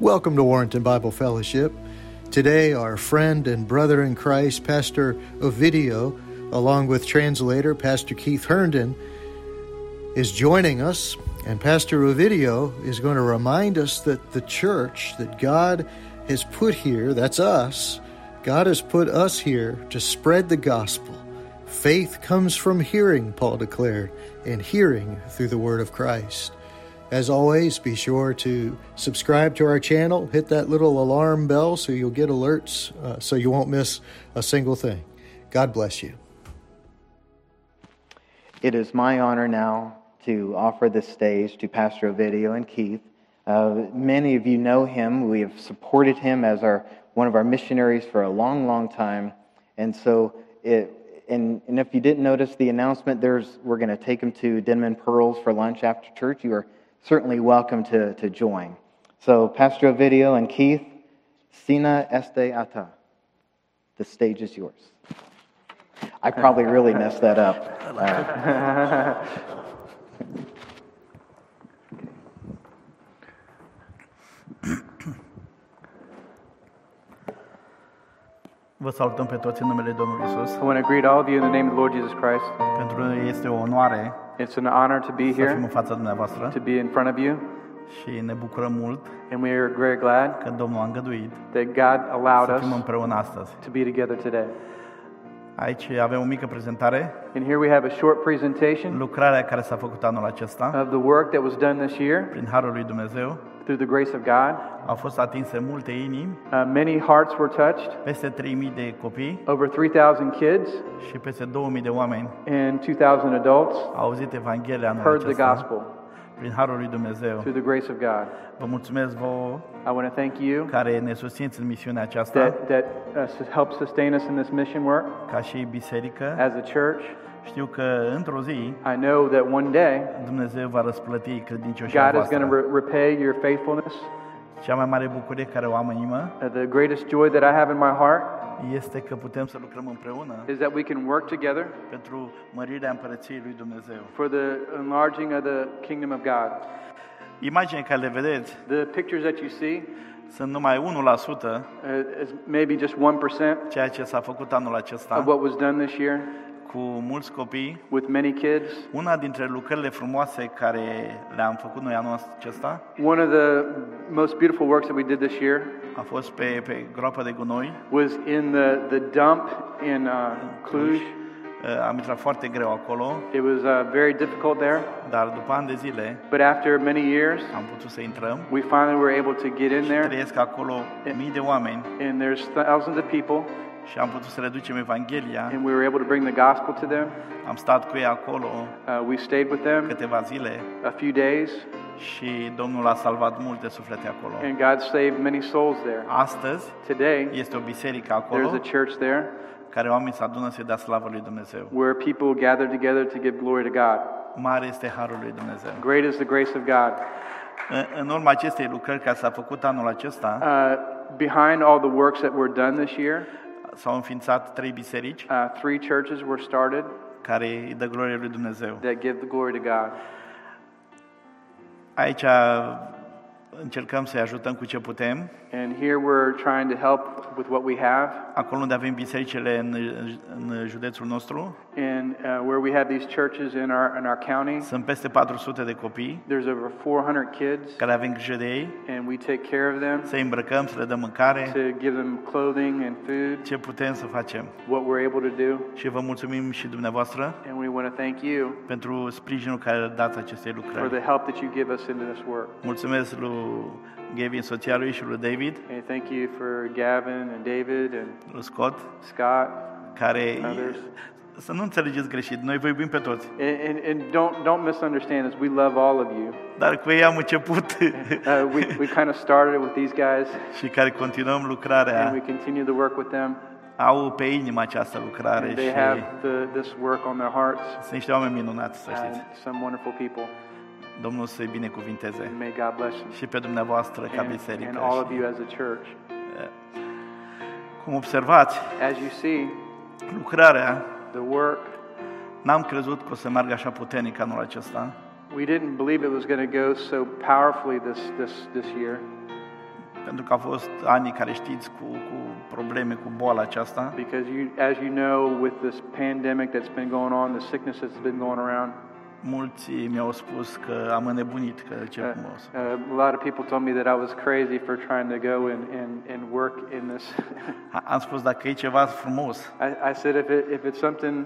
Welcome to Warrenton Bible Fellowship. Today, our friend and brother in Christ, Pastor Ovidio, along with translator Pastor Keith Herndon, is joining us. And Pastor Ovidio is going to remind us that the church that God has put here, that's us, God has put us here to spread the gospel. Faith comes from hearing, Paul declared, and hearing through the word of Christ. As always, be sure to subscribe to our channel, hit that little alarm bell so you'll get alerts uh, so you won't miss a single thing. God bless you. It is my honor now to offer the stage to Pastor Ovidio and Keith. Uh, many of you know him. We have supported him as our one of our missionaries for a long, long time. And so, it, and, and if you didn't notice the announcement, there's, we're going to take him to Denman Pearls for lunch after church. You are certainly welcome to, to join. So, Pastor Ovidio and Keith, Sina Este Ata, the stage is yours. I probably really messed that up. Vă salutăm pe toți în numele Domnului Isus. I want to greet all of you in the name of the Lord Jesus Christ. Pentru noi este o onoare It's an honor to be să fim în here, fața dumneavoastră to be in front of you, și ne bucurăm mult and we are very glad că Domnul a îngăduit that God allowed să fim us împreună astăzi. to be together today. Aici avem o mică prezentare, And here we have a short presentation lucrarea care s-a făcut anul acesta. of the work that was done this year prin Harul lui Dumnezeu. through the grace of God. Au fost atinse multe inimi, Uh, many hearts were touched, peste 3000 de copii. Over 3,000 kids. Și peste 2000 de oameni. And 2,000 adults au auzit Evanghelia anul heard the acesta. gospel prin Harul lui Dumnezeu. through the grace of God. Vă mulțumesc vouă I want to thank you care ne susțineți în misiunea aceasta that, that uh, s- helped sustain us in this mission work ca și biserică. as a church. Știu că într-o zi I know that one day Dumnezeu va răsplăti credincioșia God is going to voastră. re- repay your faithfulness. Cea mai mare bucurie care o am în inimă Uh, the greatest joy that I have in my heart este că putem să lucrăm împreună is that we can work together pentru mărirea împărăției lui Dumnezeu. for the enlarging of the kingdom of God. Imaginea care le vedeți The pictures that you see sunt numai 1% uh, is maybe just 1% ceea ce s-a făcut anul acesta of what was done this year cu mulți copii. with many kids. Una dintre lucrările frumoase care le-am făcut noi anul acesta One of the most beautiful works that we did this year a fost pe, pe groapă de gunoi. was in the, the dump in uh, Cluj. Uh, Am intrat foarte greu acolo, It was uh, very difficult there, dar după ani de zile but after many years, am putut să intrăm. we finally were able to get in there, Trăiesc acolo mii de oameni and there's thousands of people, și am putut să le ducem Evanghelia. and we were able to bring the gospel to them. Am stat cu ei acolo Uh, we stayed with them câteva zile a few days, și Domnul a salvat multe suflete acolo. and God saved many souls there. Astăzi Today, este o biserică acolo there's a church there care oamenii se adună să-i dea slavă lui Dumnezeu. where people gather together to give glory to God. Mare este harul lui Dumnezeu. Great is the grace of God. În, în urma acestei lucrări care s-a făcut anul acesta, Uh, behind all the works that were done this year, s-au înființat trei biserici uh, three churches were started care îi dă glorie lui Dumnezeu. that give the glory to God. Aici încercăm să-i ajutăm cu ce putem. And here we're trying to help with what we have. Acolo unde avem bisericile în, în județul nostru, And uh, where we have these churches in our, in our county, sunt peste 400 de copii there's over 400 kids, care avem grijă de ei, and we take care of them să îi îmbrăcăm, să le dăm mâncare, to give them clothing and food, ce putem să facem. what we're able to do. Și vă mulțumim și dumneavoastră And we want to thank you pentru sprijinul care îl dați acestei for lucrări. the help that you give us into this work. Mulțumesc lui Gavin, soția lui și lui David, And thank you for Gavin and David and lui Scott, Scott. care, Others. să nu înțelegeți greșit, noi vă iubim pe toți, And, and, and don't, don't misunderstand us. We love all of you. dar cu ei am început Uh, we, we kind of started with these guys, și care continuăm and lucrarea, we continue to work with them. au pe inimă această lucrare And they și have the, this work on their hearts. sunt niște oameni minunați, să știți. And some wonderful people. Domnul să-i binecuvinteze And may God bless you. și pe dumneavoastră ca And, biserică. and all of Și, you as a church. cum observați, As you see, lucrarea, the work, n-am crezut că o să meargă așa puternic anul acesta. we didn't believe it was going to go so powerfully this, this, this year. pentru că au fost ani care știți cu, cu probleme cu boala aceasta. Because you, as you know, with this pandemic that's been going on, the sickness that's been going around, Mulți mi-au spus că am înnebunit, că ce uh, frumos. uh, a lot of people told me that I was crazy for trying to go and, and, and work in this. Am spus, dacă e ceva frumos, I, I said, if, it, if it's something,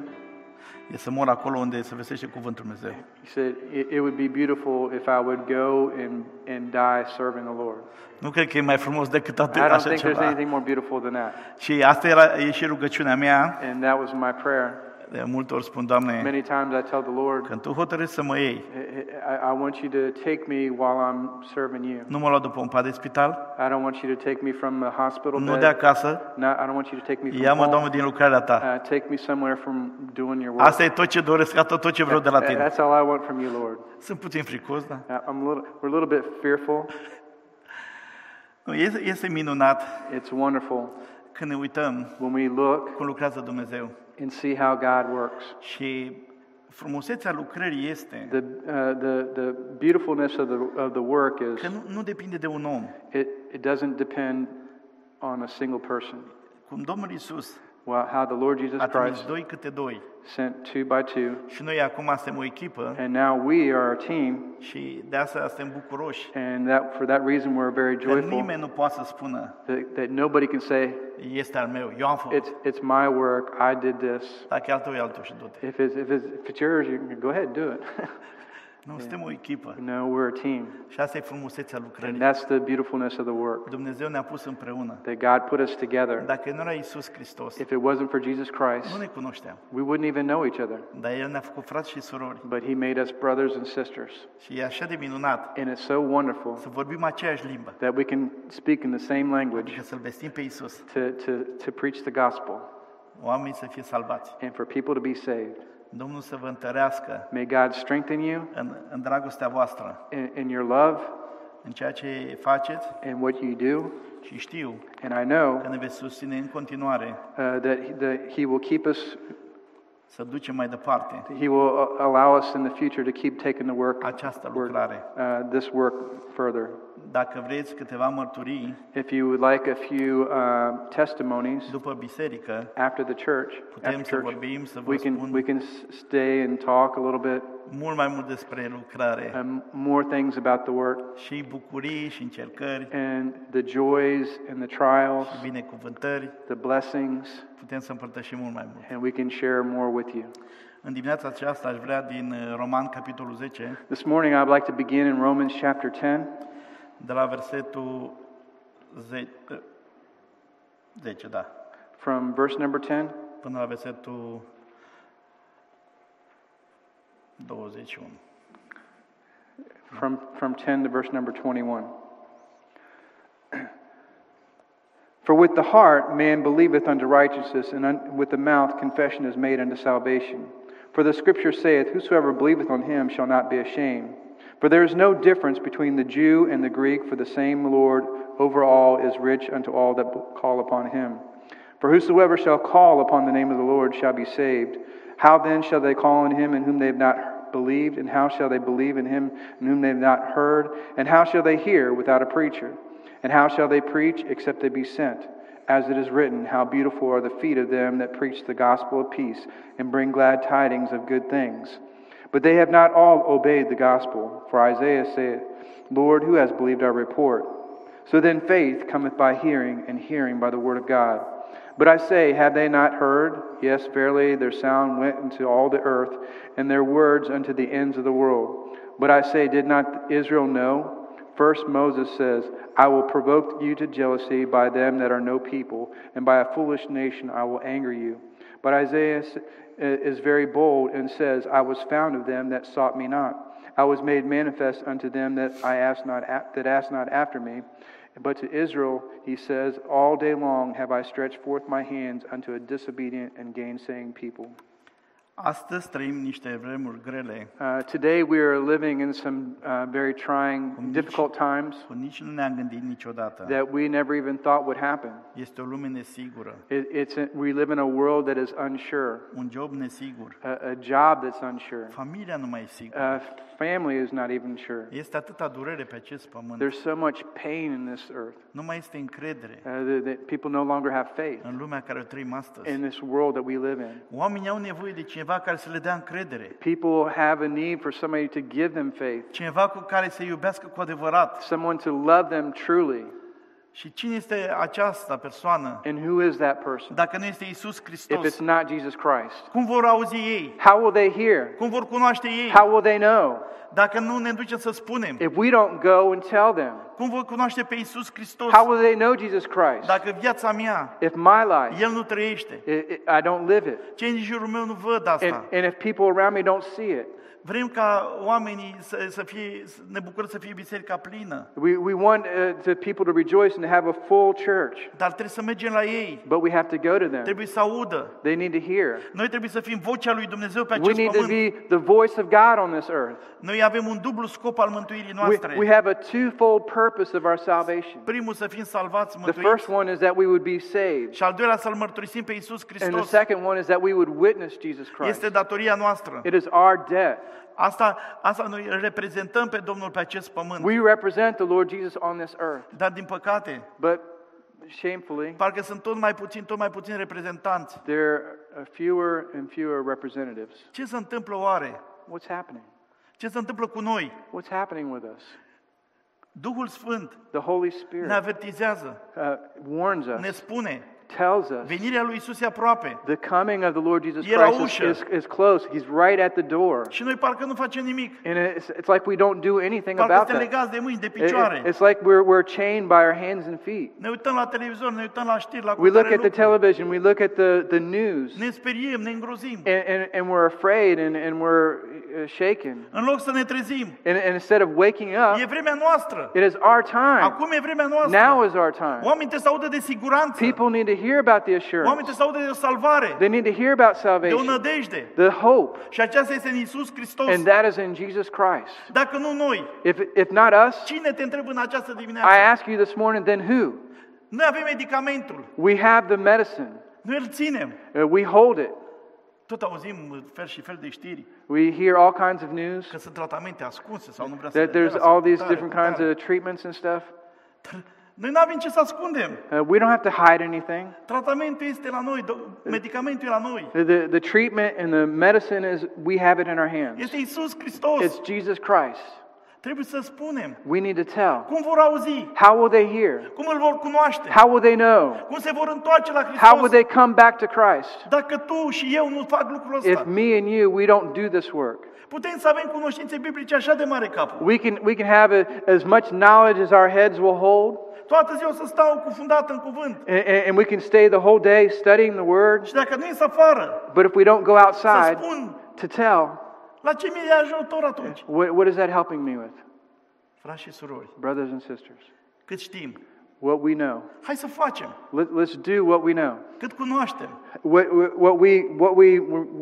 e să mor acolo unde se vestește cuvântul Dumnezeu. he said, it, it would be beautiful if I would go and, and die serving the Lord. Nu cred că e mai frumos decât atât, I don't think there's anything more beautiful than that. Și asta era, e și rugăciunea mea. And that was my prayer. De multe ori spun, Doamne, Many times I tell the Lord, când Tu hotărâți să mă iei, I, I I want you to take me while I'm serving you. nu mă lua după un pat de spital, I don't want you to take me from the hospital nu de bed. acasă, No, I don't want you to take me from ia-mă, home. Doamne, din lucrarea Ta. Uh, take me somewhere from doing your work. Asta e tot ce doresc, asta tot ce vreau de la That- Tine. That's all I want from you, Lord. Sunt puțin fricos, da? Uh, I'm a little, we're a little bit fearful. Nu, Este, este minunat It's wonderful când ne uităm when we look cum lucrează Dumnezeu. And see how God works. Și frumusețea lucrării este The, uh, the, the beautifulness of the, of the work is că nu, nu depinde de un om. it, it doesn't depend on a single person. Cum Domnul Iisus Well, how the Lord Jesus Christ doi câte doi sent two by two, și noi acum suntem o echipă and now we are a team, și de asta suntem bucuroși and that for that reason we're very că joyful nimeni nu poate să spună that, that nobody can say este al meu, eu am făcut. it's it's my work, I did this. Dacă e al tău, e al tău și du-te. If it's if it's, if it's yours, you can go ahead and do it. Nu, suntem o echipă no, we're a team, și asta e frumusețea and that's the beautifulness of the work Dumnezeu ne-a pus împreună. that God put us together. Dacă nu era Iisus Hristos, If it wasn't for Jesus nu Christ, ne cunoșteam. we wouldn't even know each other. Dar El ne-a făcut frați și surori. But He made us brothers and sisters, Și e așa de minunat and it's so wonderful să vorbim aceeași limbă. that we can speak in the same language Adică să-L vestim pe Iisus. to to to preach the gospel Oamenii să fie salvați. and for people to be saved. Domnul să vă întărească May God strengthen you în, în dragostea voastră, in, in your love în ceea ce faceți and what you do. și știu And I know că ne veți susține în continuare uh, that, that He will keep us, să ducem mai departe He will uh, allow us in the future to keep taking the work, această work lucrare. uh, this work further. Dacă vreți câteva mărturii If you would like a few uh, testimonies după biserică, after the church, putem after să vorbim, să vă we can we can stay and talk a little bit, mult mai mult despre lucrare um, more things about the work și bucurii și încercări and the joys and the trials, și binecuvântări. the blessings, Putem să împărtășim mult mai mult. and we can share more with you. În dimineața aceasta aș vrea din uh, Roman, capitolul 10, This morning, I'd like to begin in Romans chapter 10, de la versetul 10, 10 da, from verse number 10 până la versetul 21. from, from 10 to verse number 21. For with the heart man believeth unto righteousness, and un- with the mouth confession is made unto salvation. For the scripture saith, Whosoever believeth on him shall not be ashamed. For there is no difference between the Jew and the Greek, for the same Lord over all is rich unto all that call upon him. For whosoever shall call upon the name of the Lord shall be saved. How then shall they call on him in whom they have not believed? And how shall they believe in him in whom they have not heard? And how shall they hear without a preacher? And how shall they preach except they be sent? As it is written, How beautiful are the feet of them that preach the gospel of peace and bring glad tidings of good things. But they have not all obeyed the gospel. For Isaiah saith, Lord, who has believed our report? So then faith cometh by hearing, and hearing by the word of God. But I say, have they not heard? Yes, verily, their sound went into all the earth, and their words unto the ends of the world. But I say, did not Israel know? First, Moses says, I will provoke you to jealousy by them that are no people, and by a foolish nation I will anger you. But Isaiah is very bold and says, I was found of them that sought me not. I was made manifest unto them that I asked not that asked not after me. But to Israel he says, All day long have I stretched forth my hands unto a disobedient and gainsaying people. Astăzi trăim niște vremuri grele, Uh, today we are living in some uh, very trying, difficult times cu nici nu ne-am gândit niciodată. that we never even thought would happen. Este o lume nesigură, It, it's we live in a world that is unsure, un job nesigur, a, a job that's unsure, familia nu mai e sigură. a family is not even sure. Este atâta durere pe acest pământ. There's so much pain in this earth Nu mai este încredere uh, that, that people no longer have faith în lumea care o trăim astăzi. in this world that we live in. Oamenii au nevoie de cineva care să le dea încredere, People have a need for somebody to give them faith, cineva cu care să iubească cu adevărat. someone to love them truly. Și cine este această persoană And who is that person? dacă nu este Isus If it's not Jesus Christ, Cum vor auzi ei? how will they hear? Cum vor cunoaște ei? How will they know? Dacă nu ne ducem să spunem, If we don't go and tell them, cum vor cunoaște pe Isus Hristos? how will they know Jesus Christ? Dacă viața mea, If my life, El nu trăiește, i don't live it, cei din jurul meu nu văd and, asta. and if people around me don't see it, Vrem ca oamenii să, să fie, să ne bucurăm să fie biserica plină, we, we want uh, to people to rejoice and to have a full church, dar trebuie să mergem la ei, but we have to go to them. trebuie să audă. They need to hear. Noi trebuie să fim vocea lui Dumnezeu pe We acest need to be the voice of God on this earth. Noi avem un dublu scop al mântuirii We, we have a twofold purpose of our salvation. Primul să fim salvați, The mântuiți, first one is that we would be saved, și al doilea să-L mărturisim pe Isus and the Hristos. second one is that we would witness Jesus Christ. Este datoria noastră. It is our debt. Asta, asta noi îl reprezentăm pe Domnul pe acest pământ. We represent the Lord Jesus on this earth, Dar din păcate, but shamefully, parcă sunt tot mai puțin, tot mai puțin reprezentanți. there are fewer and fewer representatives. Ce se întâmplă oare? What's happening? Ce se întâmplă cu noi? What's happening with us? Duhul Sfânt The Holy ne Spirit avertizează, uh, warns ne us, spune, tells us venirea lui Isus e aproape. the coming of the Lord Jesus E la Christ ușă. is, is, close. He's right at the door. Și noi parcă nu facem nimic. And it's, it's like we don't do anything Parcă about suntem that. legați de mâini, de It- picioare. it- it's like we're, we're chained by our hands and feet. Ne uităm la televizor, ne uităm la știri, la We look at the lucruri. television, we look at the, the news, Ne speriem, ne îngrozim. and, and, and we're afraid and, and we're uh, shaken. În loc să ne trezim, And, and instead of waking up, e vremea noastră. it is our time. Acum e vremea noastră. Now is our time. Oamenii trebuie să audă de siguranță. People need to hear about the Oamenii assurance. trebuie să audă de o salvare, They need to hear about de o salvation, nădejde. the hope, Și aceasta este în Isus Hristos. and that is in Jesus Christ. Dacă nu noi, If, if not us, cine te întreb în această I dimineață? ask you this morning, then who? Noi avem medicamentul, We have the medicine, noi îl ținem. Uh, we hold it. Tot auzim fel și fel de știri, We hear all kinds of news că sunt tratamente ascunse sau nu vrea să that le dea, there's sau all these cutare, different kinds cutare. of treatments and stuff. Noi nu avem ce să ascundem. Uh, we don't have to hide anything. Tratamentul este la noi, medicamentul e la noi. The, the, treatment and the medicine is, we have it in our hands. Este Isus Hristos. It's Jesus Christ. Trebuie să spunem. We need to tell. Cum vor auzi? How will they hear? Cum îl vor cunoaște? How will they know? Cum se vor întoarce la How will they come back to Christ? Dacă tu și eu nu fac lucrul If me and you, we don't do this work. putem să avem cunoștințe biblice așa de mare capul. We can, we can have a, as much knowledge as our heads will hold, Toată ziua să stau cufundat în cuvânt. and, and we can stay the whole day studying the Word. Și dacă afară, But if we don't go outside spun, to tell, la ce mi-e ajutor atunci? what, what is that helping me with? Frați și surori, Brothers and sisters, cât știm, what we know. hai să facem, Let, let's do what we know. cât cunoaștem, What, what, we, what, we,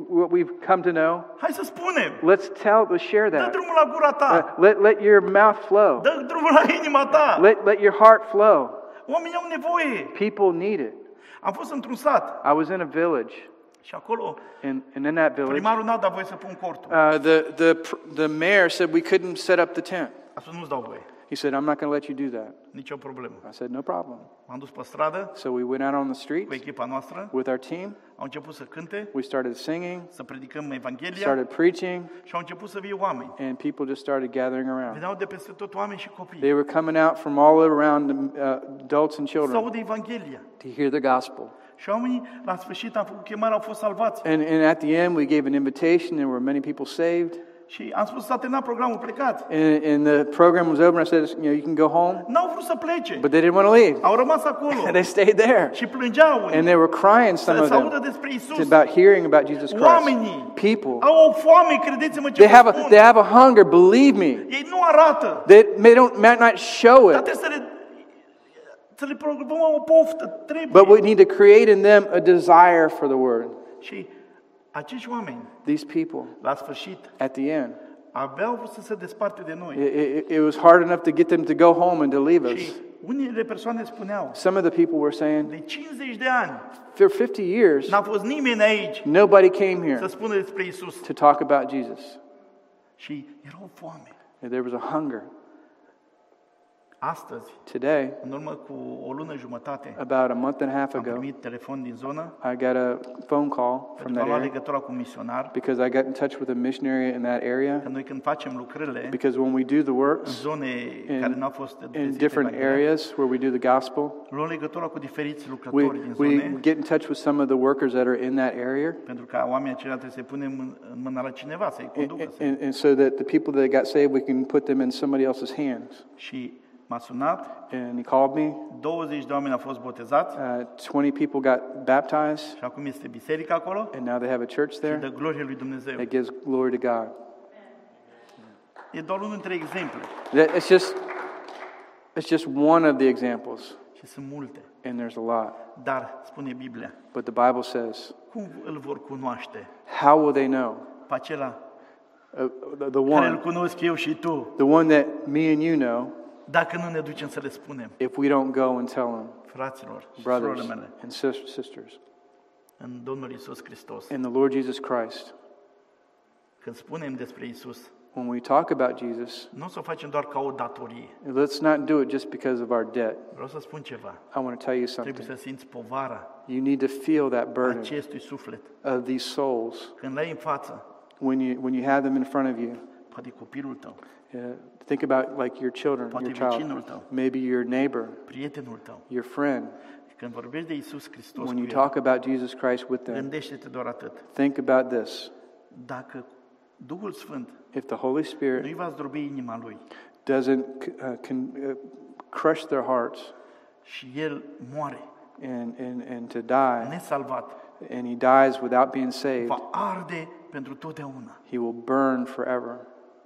what we've come to know, hai să spunem, let's tell, let's share dă that. drumul la gura ta, Uh, let, let your mouth flow. dă drumul la inima ta. Let, let your heart flow. Oamenii au nevoie. People need it. Am fost într-un sat I was in a village, și acolo and, and in that village, primarul n-a dat voie să pun cortul. uh, the, the, the mayor said we couldn't set up the tent. A spus, nu-ți dau voie, He said, I'm not going to let you do that. nicio problemă. I said, no problem. M-am dus pe stradă So we went out on the cu streets echipa noastră, with our team. au început să cânte, We started singing, să predicăm Evanghelia started preaching, și au început să vie oameni. and people just started gathering around. Veneau de peste tot oameni și copii. They were coming out from all around, uh, adults and Să children, audă Evanghelia. to hear the gospel. Și oamenii, la sfârșit, am făcut chemare, au fost salvați. And, and at the end, we gave an invitation. There were many people saved. Și am spus, s-a terminat programul, plecați. And, and the program was over. I said, you know, you can go home. N-au vrut să plece. But they didn't want to leave. Au rămas acolo. They stayed there. Și plângeau unii. And they were crying, some of them, despre Isus. about hearing about Jesus Christ. Oamenii People. au o foame, credeți-mă ce They have, a, spun. they have a hunger, believe me. Ei nu arată, They, they don't, might not show dar it, trebuie să le, să le programăm o poftă. Trebuie. but we need to create in them a desire for the word. Și Acești oameni, these people, la sfârșit, at the end, aveau vrut să se desparte de it, noi. it, it was hard enough to get them to go home and to leave us. Și unele persoane spuneau, Some of the people were saying, de 50 de ani for 50 years, n-a fost nimeni aici nobody came să here spună despre Isus. to talk about Jesus. Și era o foame. There was a hunger. Astăzi, Today, în urmă cu o lună jumătate, about a month and a half am ago, primit telefon din zonă I got a phone call from pentru that area legătura cu un misionar. because I got in touch with a missionary in that area. Că noi când facem lucrările Because when we do the în works zone care n-au fost in different la ele, areas where we do the gospel, luăm legătura cu diferiți we, lucrători din we zone, get in touch with some of the workers that are in that area. pentru că oamenii aceia trebuie să-i punem în, în mâna la cineva, să-i And, conducă. să and, and so that the people that got saved, we can put them in somebody else's hands. Și m-a sunat, And he called me. 20 de oameni au fost botezați Uh, 20 people got baptized, și acum este biserica acolo and now they have a church și there dă glorie lui Dumnezeu. that gives glory to God. E doar unul dintre exemple it's just, it's just one of the examples, și sunt multe. and there's a lot. Dar, spune Biblia, But the Bible says, cum îl vor cunoaște how will they know? pe acela Uh, the, the one, cunosc eu și tu, the one that me and you know, dacă nu ne ducem să le spunem, if we don't go and tell them, fraților și brothers surorile mele, and sis- sisters, în Domnul Isus Hristos, in the Lord Jesus Christ, când spunem despre Isus, when we talk about Jesus, nu o să o facem doar ca o datorie. let's not do it just because of our debt. Vreau să spun ceva. I want to tell you Trebuie something. să simți povara You need to feel that burden acestui suflet. of these souls Când l-ai în față, when you, when you have them in front of you. poate copilul tău, Uh, think about like your children, poate your vecinul child, tău, maybe your neighbor, prietenul tău. your friend. Când vorbești de Isus Hristos When cu you el, talk about Jesus Christ with them, gândește-te doar atât. think about this. Dacă Duhul Sfânt If the Holy Spirit nu-i va zdrobi inima lui doesn't uh, can, uh, crush their hearts și el moare and, and, and to die, nesalvat, and he dies without being saved, va arde pentru totdeauna. he will burn forever.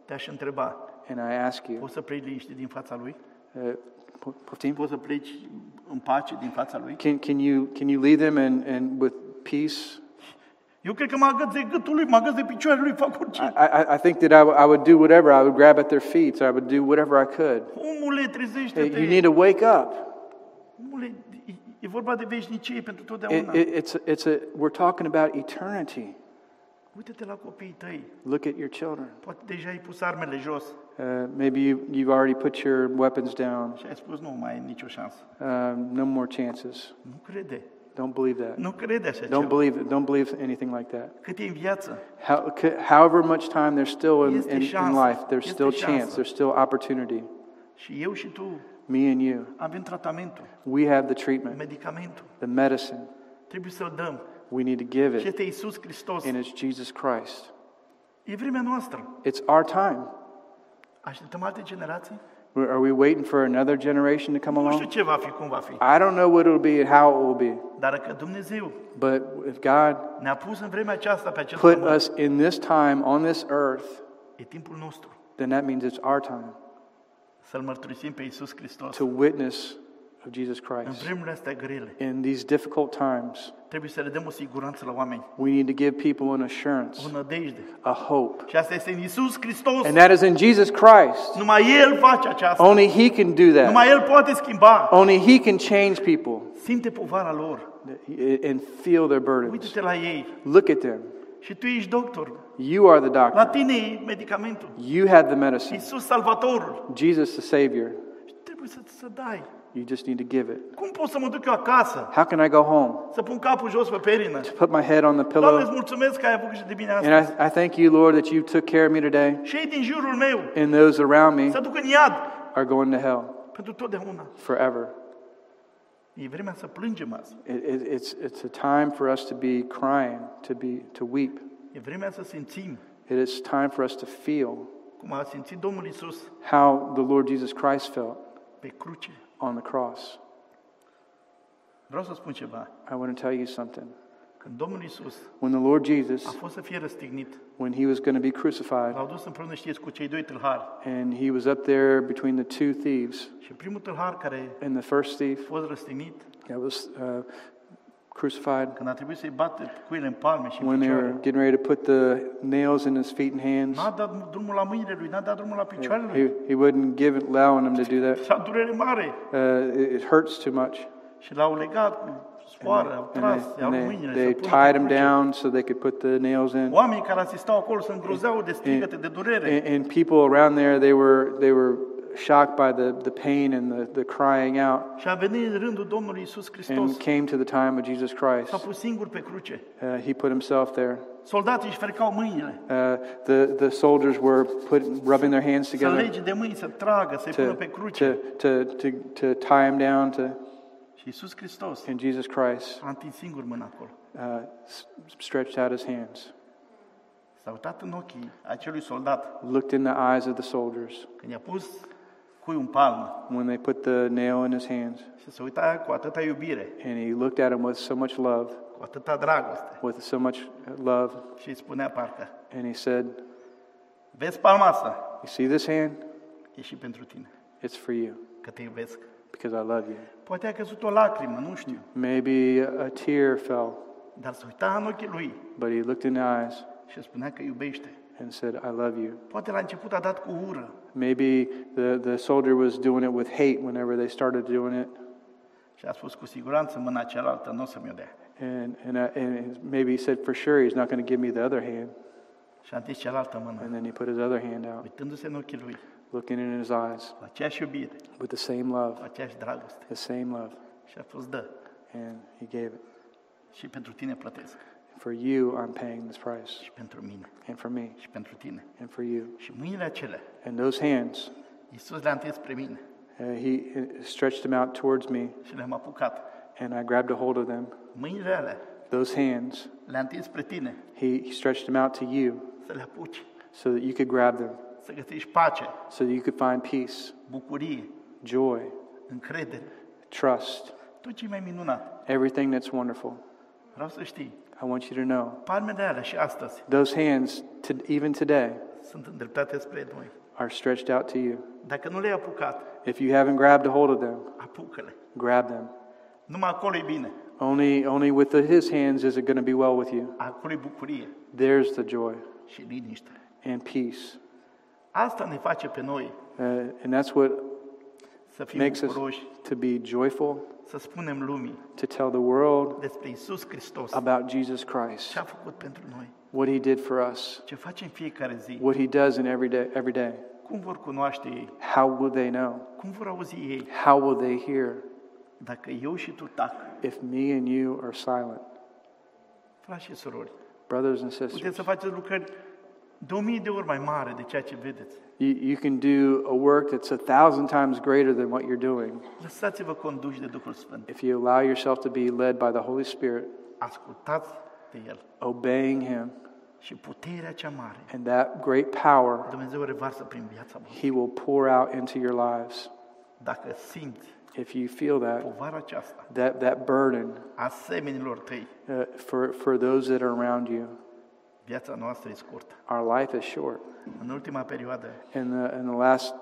Te-aș întreba, And I ask you, poți să pleci liniștit din fața lui? uh, po- poftim? Poți să pleci în pace din fața lui? can, can, you, can you leave them and, and with peace? Eu cred că mă agăț de gâtul lui, mă agăț de picioarele lui, fac I, orice. I, I think that I, I would do whatever. I would grab at their feet. So I would do whatever I could. Omule, trezește-te! you need to wake up. Omule, e- vorba de veșnicie pentru totdeauna. it, it's, it's a, we're talking about eternity. Uite-te la copiii tăi. Look at your children. Poate deja ai pus armele jos Uh, maybe you, you've already put your weapons down. și ai spus nu mai ai nicio șansă. Um, no more chances. Nu crede. Don't believe that. Nu crede așa Don't ceva. believe it. Don't believe anything like that. Cât e în viață, How, however much time there's still in, in, in life, there's Este still chance, there's still opportunity. și eu și tu Me and you, avem tratamentul, we have the treatment, medicamentul. the medicine. Trebuie să-l dăm. We need to give Și it, este Iisus Hristos. and it's Jesus Christ. E vremea noastră. It's our time. Așteptăm alte generații? Are we waiting for another generation to come Nu știu along? ce va fi, cum va fi. I don't know what it'll be and how it will be, Dar că Dumnezeu but if God ne-a pus în vremea aceasta pe acest put pământ, us in this time on this earth, e timpul nostru then that means it's our time să-L mărturisim pe Iisus Hristos. to witness of Jesus În Christ. vremurile astea grele, In these difficult times, trebuie să le dăm o siguranță la oameni, we need to give people an assurance, o nădejde. a hope. Și asta este în Hristos. And that is in Jesus Christ. Numai El face aceasta. Only He can do that. Numai El poate schimba. Only He can change people Simte povara lor. and feel their burdens. Uită-te la ei. Look at them. Și tu ești doctor. You are the La doctor. tine e medicamentul. You have the medicine. Iisus Salvatorul. Jesus the Savior. Și trebuie să, să dai. You just need to give it. Cum pot să mă duc eu acasă? How can I go home? Să pun capul jos pe perină? Put my head on the Doamne, îți pillow. mulțumesc că ai avut grijă de mine And. I, I thank you, Lord, that you took care of me today. Și ei din jurul meu And those around me să duc în iad are going to hell pentru totdeauna. forever. E vremea să plângem azi. It, it, it's, it's a time for us to be crying, to, be, to weep. E vremea să simțim It is time for us to feel cum a simțit Domnul Isus how the Lord Jesus Christ felt pe cruce. On the cross. Vreau să spun ceva. I want to tell you something. Când Domnul Isus When the Lord a Jesus, fost să fie răstignit, when he was going to be crucified, l-au dus împreună, știți, cu cei doi tâlhari. and he was up there between the two thieves, Și primul tâlhar care and the first thief fost răstignit, that was uh, crucified, când a trebuit să-i bată cuile în palme și în when they were picioare, getting ready to put the nails in his feet and hands, n-a dat drumul la mâinile lui, n-a dat drumul la picioarele he, lui. he wouldn't give it, allowing them to do that. Durere mare. Uh, it, it hurts too much. Și l-au legat cu sfoară, au And tras, they, i-au and mâinile they, they pună tied him cruce. down so they could put the nails in. Oamenii care asistau acolo se îngrozeau de strigăte, de durere. And, and people around there, they were, they were shocked by the, the pain and the, the crying out. Și a venit rândul Domnului Isus And came to the time of Jesus S-a Christ. pus singur pe cruce. Uh, he put himself there. Soldații își frecau mâinile. Uh, the, the soldiers were put, rubbing their hands Să together lege de mâini, să tragă, să-i pună to, to, to, to, to tie him down to, Și Isus Hristos and Jesus Christ a întins singur mâna acolo. uh, stretched out his hands, S-a uitat în ochii acelui soldat looked in the eyes of the soldiers când i-a pus cuiul în palmă when they put the nail in his hands. și se uita cu atâta iubire, And he looked at him with so much love, cu atâta dragoste with so much love, și îi spunea parcă, and he said, vezi palma asta? You see this hand? E și pentru tine, It's for you că te iubesc. because I love you. Poate a căzut o lacrimă, nu știu, Maybe a tear fell, dar se uita în ochii lui but he looked in the eyes și spunea că iubește. and said, I love you. Poate la început a dat cu ură Maybe the, the soldier was doing it with hate whenever they started doing it. și a spus cu siguranță mâna cealaltă nu o să mi-o dea. And, and, uh, and maybe he said, For sure, he's not going to give me the other hand. Și a întins cealaltă mână, And then he put his other hand out, uitându-se în ochii lui, looking in his eyes cu aceeași iubire, with the same love, cu aceeași dragoste. the same love. Și a spus, dă, And he gave it. și pentru tine plătesc, For you, I'm paying this price. și pentru mine, And for me, și pentru tine. and for you. Și mâinile acelea, And those hands, Iisus le-a întins spre mine. Uh, he uh, stretched them out towards me, și le-am apucat. and I grabbed a hold of them. Mâinile alea. Those hands, le-a întins spre tine. He, he stretched them out to you. Să le apuci, so that you could grab them, să găsești pace, so that you could find peace, bucurie, joy, încredere, trust, tot ce mai minunat. everything that's wonderful. Vreau să știi, I want you to know palmele și astăzi those hands, to, even today, sunt îndreptate spre noi. are stretched out to you. Dacă nu le-ai apucat, If you haven't grabbed a hold of them, apucă-le. grab them. Numai acolo e bine, Only, only with the, his hands is it going to be well with you. acolo e bucurie There's the joy și liniște. and peace. Asta ne face pe noi Uh, and that's what să fim makes us bucuroși, to be joyful, să spunem lumii to tell the world despre Isus Hristos, about Jesus Christ, ce a făcut pentru noi, what he did for us, ce face în fiecare zi, what he does in every day, every day. cum vor cunoaște ei, How will they know? cum vor auzi ei, How will they hear dacă eu și tu tac, if me and you are silent? frați și surori. Brothers and Puteți sisters, să faceți lucrări de o mie de ori mai mare de ceea ce vedeți. you, you can do a work that's a thousand times greater than what you're doing Lăsați-vă conduși de Duhul Sfânt. if you allow yourself to be led by the Holy Spirit, Ascultați de El obeying him, și puterea cea mare and that great power Dumnezeu revarsă prin viața voastră. he will pour out into your lives. Dacă simți If you feel that, aceasta that, that burden uh, for, for those that are around you, viața noastră e scurtă. our life is short. În ultima perioadă, In the, in the last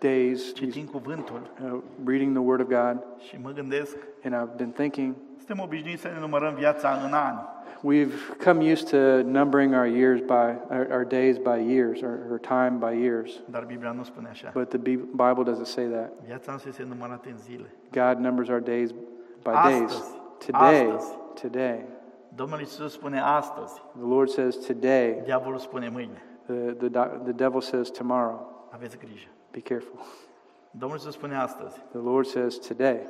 days, citim cuvântul uh, reading the Word of God, și mă gândesc, and I've been thinking, suntem obișnuiți să ne numărăm viața în ani. we've come used to numbering our years by our, our days by years, or, or time by years. Dar Biblia nu spune așa. But the Bible doesn't say that. Viața este numărată în zile. God numbers our days by Astăzi. days. Today, Astăzi. today. Domnul Iisus spune astăzi, The Lord says today. diavolul spune mâine. The, the, do- the devil says tomorrow. Aveți grijă. Be careful. Domnul Iisus spune astăzi, The Lord says today.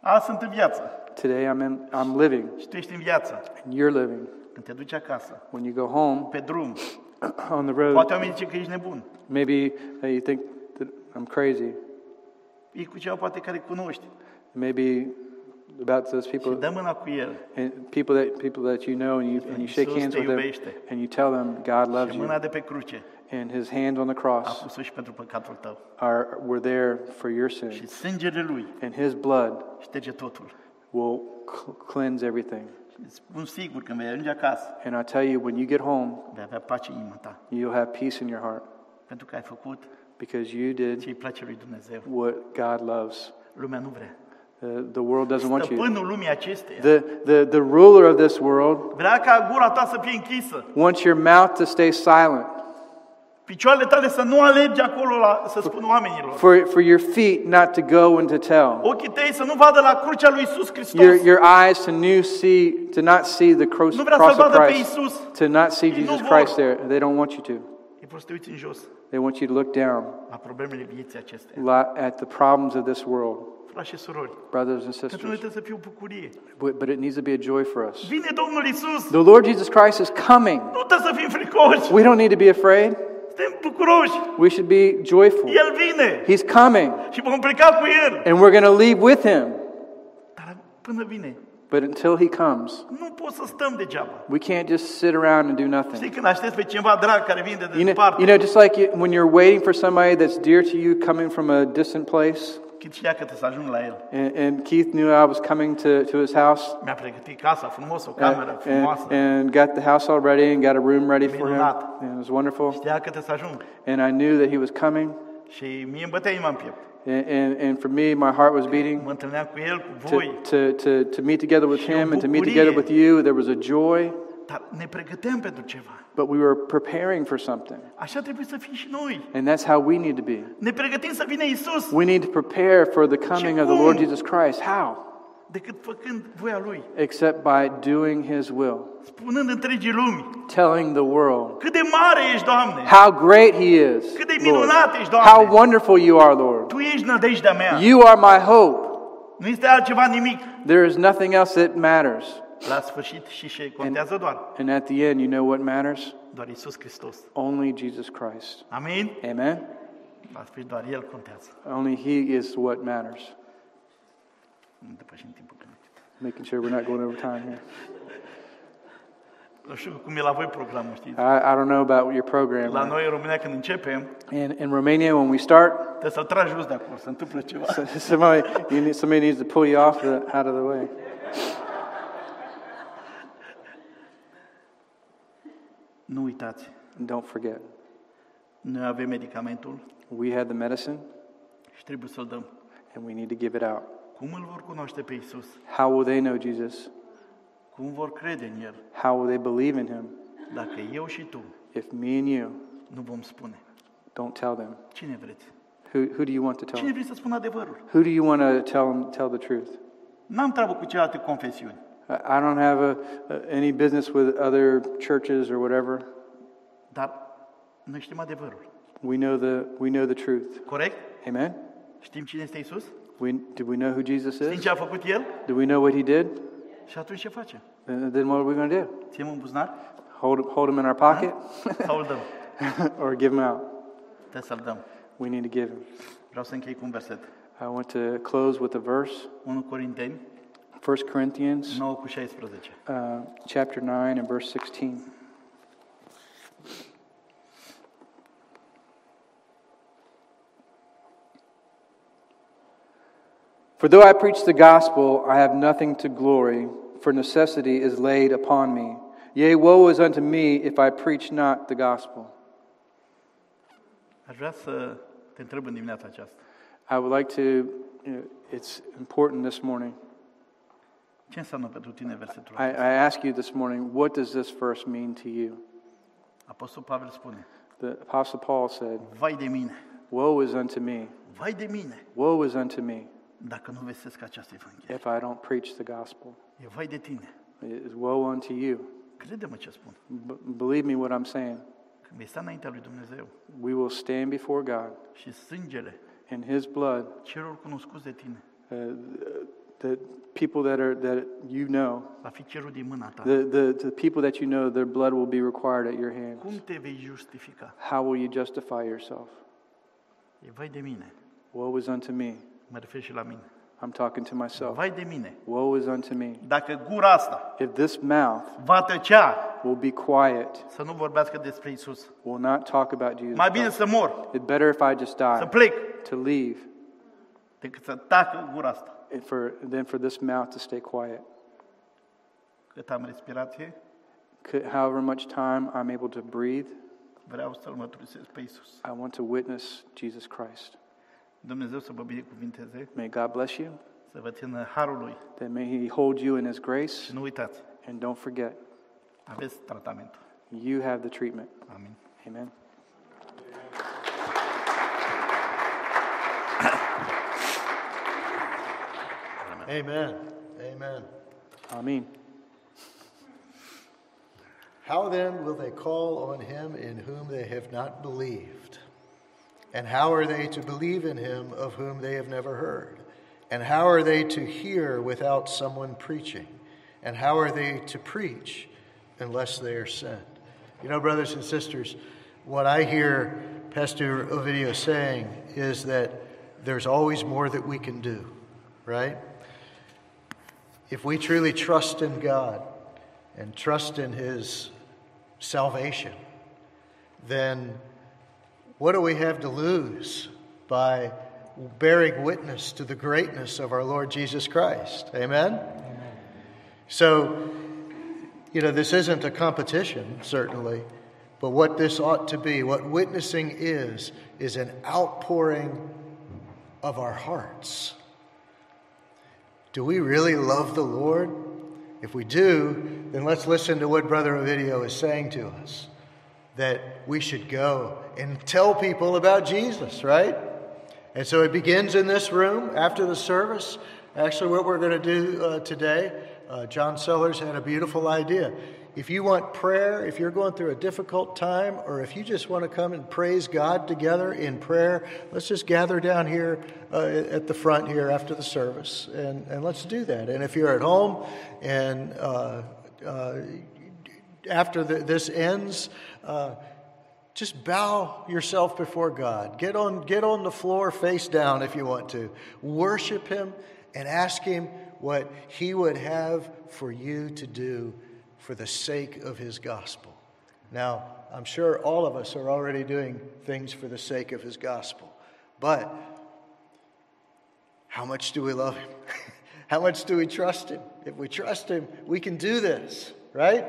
azi sunt în viață Today I'm, in, I'm living, și tu ești în viață. and you're living. Când te duci acasă, When you go home pe drum, on the road, poate oamenii zice că ești nebun. maybe uh, you think that I'm crazy. E cu cineva poate care cunoști Maybe about those și people mâna cu el and people that people that you know, and you and you shake hands with them, and you tell them God loves și you, mâna de pe cruce and His hand on the a cross pus-o și pentru păcatul tău. are were there for your Și sins, sângele lui and His blood șterge totul. will cl- cleanse everything. Și spun sigur, când vei ajunge acasă, And I tell you, when you get home, vei avea pace în inima ta. you'll have peace in your heart Pentru că ai făcut because you did ce îi place lui Dumnezeu. what God loves. Lumea nu vrea. Uh, the world doesn't want you. stăpânul lumii acesteia. The, the, the ruler of this world Vrea ca gura ta să fie închisă. wants your mouth to stay silent, Picioarele tale să nu alergi acolo la, să spună oamenilor. for, for your feet not to go and to tell, Ochii tăi să nu vadă la crucea lui Isus Hristos. your, your eyes to, new see, to not see the cross, Nu vrea cross of vadă pe Christ, Isus. to not see Ei Jesus. Christ there. They don't want you to. E vor să te uiți în jos They want you to look down la problemele vieții acestea. la- at the problems of this world, Frați și surori, brothers and că tu nu sisters. trebuie să fie o bucurie. But, but it needs to be a joy for us. Vine Domnul Isus. The Lord Jesus Christ is coming. Nu trebuie să fim fricoși. We don't need to be afraid. We should be joyful. El vine He's coming, și vom pleca cu El. and we're going to leave with him. Dar până vine, But until he comes, nu pot să stăm degeaba. we can't just sit around and do nothing. când aștepți pe cineva drag care vine de You know, you know, just like you, when you're waiting for somebody that's dear to you coming from a distant place, cât știa că să ajung la El. and, and Keith knew I was coming to, to his house Mi-a pregătit casa frumos, o and, cameră frumoasă. and, and got the house all ready and got a room ready for him. Minunat. And it was wonderful. Știa că să ajung. And I knew that he was coming. Și mie îmi bătea inima în piept. And, and, and for me, my heart was beating. Cu El, cu To, to, to, to meet together with him and to meet together with you, there was a joy, dar ne pregăteam pentru ceva. but we were preparing for something. Așa trebuie să fim și noi. And that's how we need to be. Ne pregătim să vină Isus, We need to prepare for the coming of the Lord? Jesus Christ. How? decât făcând voia Lui, Except by doing his will, spunând întregii lumi, telling the world cât de mare ești, Doamne! how great he is. Cât de minunat ești, Doamne! How wonderful you are, Lord. Tu ești nădejdea mea. You are my hope. Nu este altceva nimic. There is nothing else that matters. La sfârșit și ce contează doar, And at the end, you know what matters? doar Isus Hristos. Only Jesus Christ. Amin? Amen? La sfârșit doar El contează. Only he is what matters. Nu depășim timpul. Making sure we're not going over time here. Nu știu cum e la voi programul, știți? I, I don't know about your program. La noi în România când începem, In, in Romania, when we start, trebuie să-l tragi jos de acolo, se întâmplă ceva. somebody, you need, somebody needs to pull you off the, out of the way. Nu uitați, Don't forget, noi avem medicamentul we had the medicine și trebuie să-l dăm. and we need to give it out. Cum îl vor cunoaște pe Isus? How will they know Jesus? Cum vor crede în El? How will they believe in him? Dacă eu și tu If me and you nu vom spune. don't tell them? Cine vreți? Who, who do you want to tell Cine them? vreți să spună adevărul? Who do you want to tell them tell the truth? N-am treabă cu celelalte confesiuni. I don't have a, a, any business with other churches or whatever. Dar noi știm adevărul. We know the we know the truth. Corect? Amen. Știm cine este Isus? We, do we know who Jesus Știm is? ce a făcut El? Do we know what he did? Și atunci ce facem? Then then what are we going to do? Ținem în buzunar Hold, hold him in our pocket sau îl dăm? or give him out? Trebuie să-l dăm. We need to give him. Vreau să închei cu un verset. I want to close with a verse 1 Corinteni 1 Corinthians 9 cu 16. uh, chapter 9 and verse 16. For though I preach the gospel, I have nothing to glory, for necessity is laid upon me. Yea, woe is unto me if I preach not the gospel. Aș vrea să te întreb în dimineața aceasta. I would like to, you know, it's important this morning. Ce înseamnă pentru tine versetul I, I acesta? ask you this morning, what does this verse mean to you? Apostol Pavel spune, The Apostle Paul said, vai de mine, Woe is unto me, vai de mine, woe is unto me dacă nu vestesc această Evanghelie. if I don't preach the gospel. E vai de tine. It is woe unto you. Crede-mă ce spun. B- believe me what I'm saying. Când vei sta înaintea lui Dumnezeu We will stand before God și sângele in His blood. celor cunoscuți de tine Uh, the people that are that you know, va fi cerul din mâna ta. the, the the people that you know, their blood will be required at your hands. Cum te vei justifica? How will you justify yourself? E vai de mine. Woe is unto me. Mă refer și la mine. I'm talking to myself. Vai de mine. Woe is unto me. Dacă gura asta If this mouth va tăcea will be quiet, să nu vorbească despre Isus, will not talk about Jesus. mai bine Christ. să mor, It's better if I just să die, plec, to leave, decât să tacă gura asta. For, than for this mouth to stay quiet. Cât am respirație, Could, however much time I'm able to breathe, vreau să-L mărturisesc pe. I want to witness Jesus Christ. Dumnezeu să vă binecuvinteze, May God bless you. să vă țină harul lui. that may He hold you in His grace. Și nu uitați, And don't forget, aveți tratamentul. you have the treatment. Amin. Amen. Amen. Amen. Amen. How then will they call on him in whom they have not believed? And how are they to believe in him of whom they have never heard? And how are they to hear without someone preaching? And how are they to preach unless they are sent? You know, brothers and sisters, what I hear Pastor Ovidio saying is that there's always more that we can do, right? If we truly trust in God and trust in His salvation, then what do we have to lose by bearing witness to the greatness of our Lord Jesus Christ? Amen? So, you know, this isn't a competition, certainly, but what this ought to be, what witnessing is, is an outpouring of our hearts. Do we really love the Lord? If we do, then let's listen to what Brother Ovidio is saying to us that we should go and tell people about Jesus, right? And so it begins in this room after the service. Actually, what we're going to do uh, today, uh, John Sellers had a beautiful idea. If you want prayer, if you're going through a difficult time, or if you just want to come and praise God together in prayer, let's just gather down here uh, at the front here after the service, and, and let's do that. And if you're at home and uh, uh, after the, this ends, uh, just bow yourself before God. Get on, get on the floor face down if you want to. Worship Him and ask Him what He would have for you to do for the sake of His gospel. Now, I'm sure all of us are already doing things for the sake of His gospel, but how much do we love Him? how much do we trust Him? If we trust Him, we can do this, right?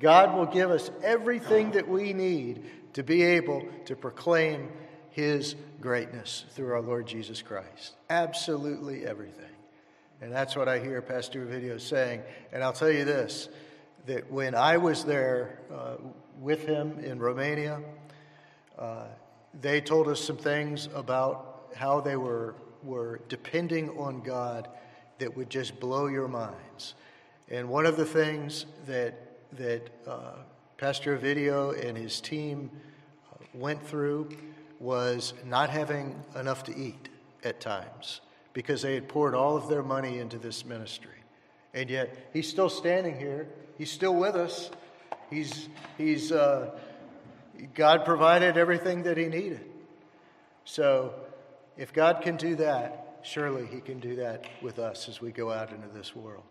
God will give us everything that we need to be able to proclaim His greatness through our Lord Jesus Christ. Absolutely everything. And that's what I hear Pastor Ovidio saying. And I'll tell you this that when I was there uh, with him in Romania, uh, they told us some things about how they were, were depending on God that would just blow your minds. And one of the things that, that uh, Pastor Ovidio and his team uh, went through was not having enough to eat at times because they had poured all of their money into this ministry. And yet, he's still standing here. He's still with us. He's, he's, uh, God provided everything that he needed. So, if God can do that, surely he can do that with us as we go out into this world.